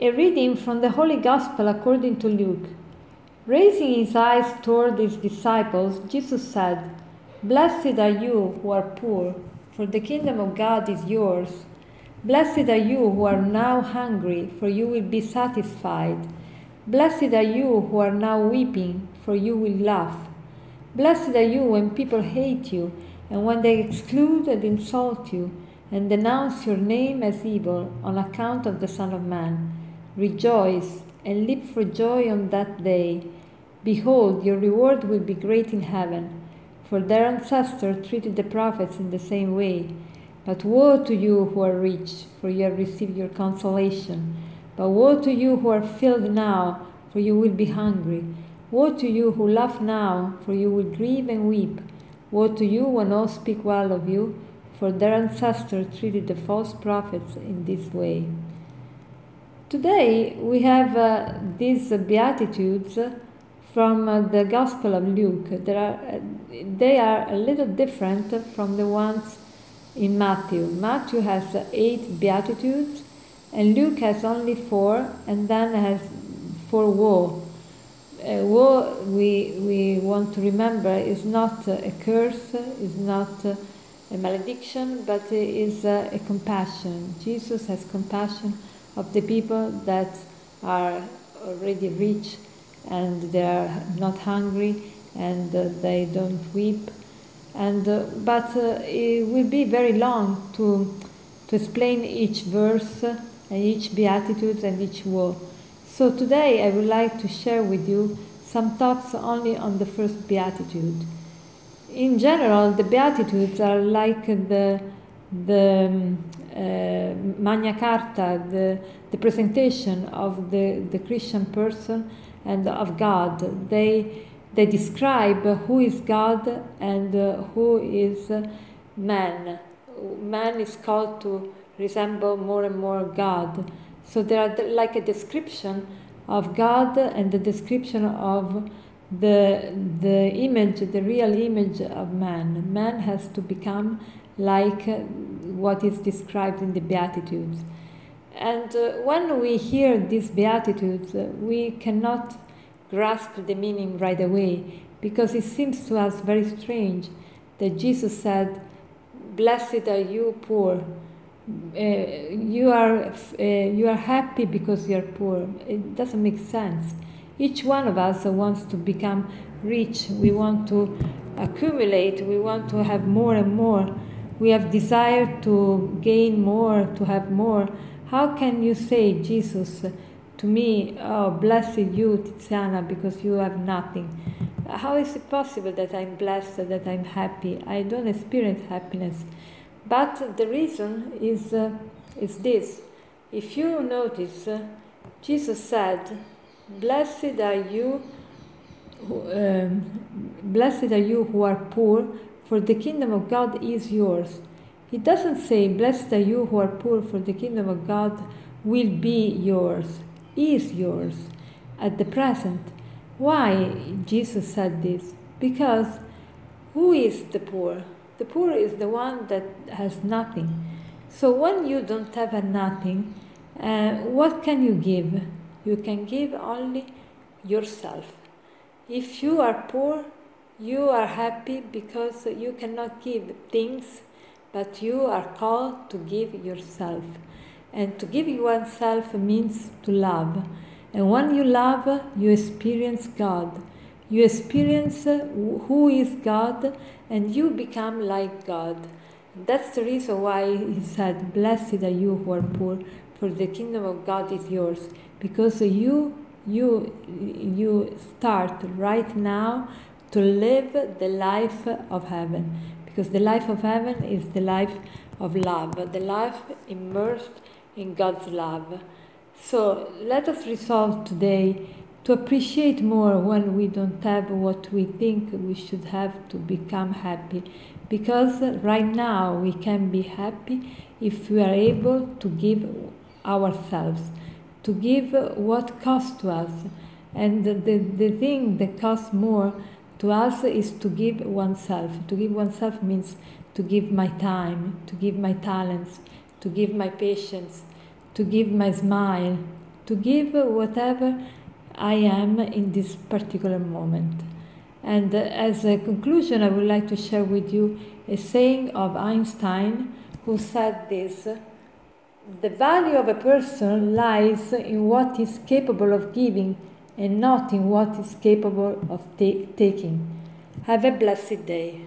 A reading from the Holy Gospel according to Luke. Raising his eyes toward his disciples, Jesus said, Blessed are you who are poor, for the kingdom of God is yours. Blessed are you who are now hungry, for you will be satisfied. Blessed are you who are now weeping, for you will laugh. Blessed are you when people hate you, and when they exclude and insult you, and denounce your name as evil on account of the Son of Man. Rejoice and leap for joy on that day. Behold, your reward will be great in heaven, for their ancestors treated the prophets in the same way. But woe to you who are rich, for you have received your consolation. But woe to you who are filled now, for you will be hungry. Woe to you who laugh now, for you will grieve and weep. Woe to you when all speak well of you, for their ancestors treated the false prophets in this way. Today we have uh, these Beatitudes from uh, the Gospel of Luke. There Are, uh, they are a little different from the ones in Matthew. Matthew has eight Beatitudes, and Luke has only four, and then has four woe. Woe, we, we want to remember, is not a curse, is not a malediction, but is a compassion. Jesus has compassion of the people that are already rich and they are not hungry and uh, they don't weep. And, uh, but uh, it will be very long to, to explain each verse and each beatitude and each woe. So today I would like to share with you some thoughts only on the first beatitude. In general, the beatitudes are like the the um, uh, Magna Carta, the, the presentation of the, the Christian person and of God. They, they describe who is God and uh, who is man. Man is called to resemble more and more God. So they are like a description of God and the description of the, the image, the real image of man. Man has to become like uh, what is described in the Beatitudes. And uh, when we hear these Beatitudes, uh, we cannot grasp the meaning right away because it seems to us very strange that Jesus said, Blessed are you poor. Uh, you are uh, you are happy because you are poor. It doesn't make sense. Each one of us wants to become rich. We want to accumulate. We want to have more and more we have desire to gain more, to have more. How can you say, Jesus, to me, oh, blessed you, Tiziana, because you have nothing? How is it possible that I'm blessed, that I'm happy? I don't experience happiness. But the reason is, uh, is this. If you notice, uh, Jesus said, Blessed are you, um, blessed are you who are poor, for the kingdom of God is yours. He doesn't say, Blessed are you who are poor, for the kingdom of God will be yours, is yours at the present. Why Jesus said this? Because who is the poor? The poor is the one that has nothing. So when you don't have a nothing, uh, what can you give? You can give only yourself. If you are poor, you are happy because you cannot give things, but you are called to give yourself. And to give oneself means to love. And when you love, you experience God. You experience who is God, and you become like God. That's the reason why he said, Blessed are you who are poor, for the kingdom of God is yours. Because you you you start right now to live the life of heaven. Because the life of heaven is the life of love, the life immersed in God's love. So let us resolve today to appreciate more when we don't have what we think we should have to become happy. Because right now we can be happy if we are able to give ourselves, to give what costs to us. And the, the thing that costs more to us is to give oneself. To give oneself means to give my time, to give my talents, to give my patience, to give my smile, to give whatever I am in this particular moment. And as a conclusion, I would like to share with you a saying of Einstein who said this The value of a person lies in what is capable of giving and not in what is capable of ta- taking. Have a blessed day.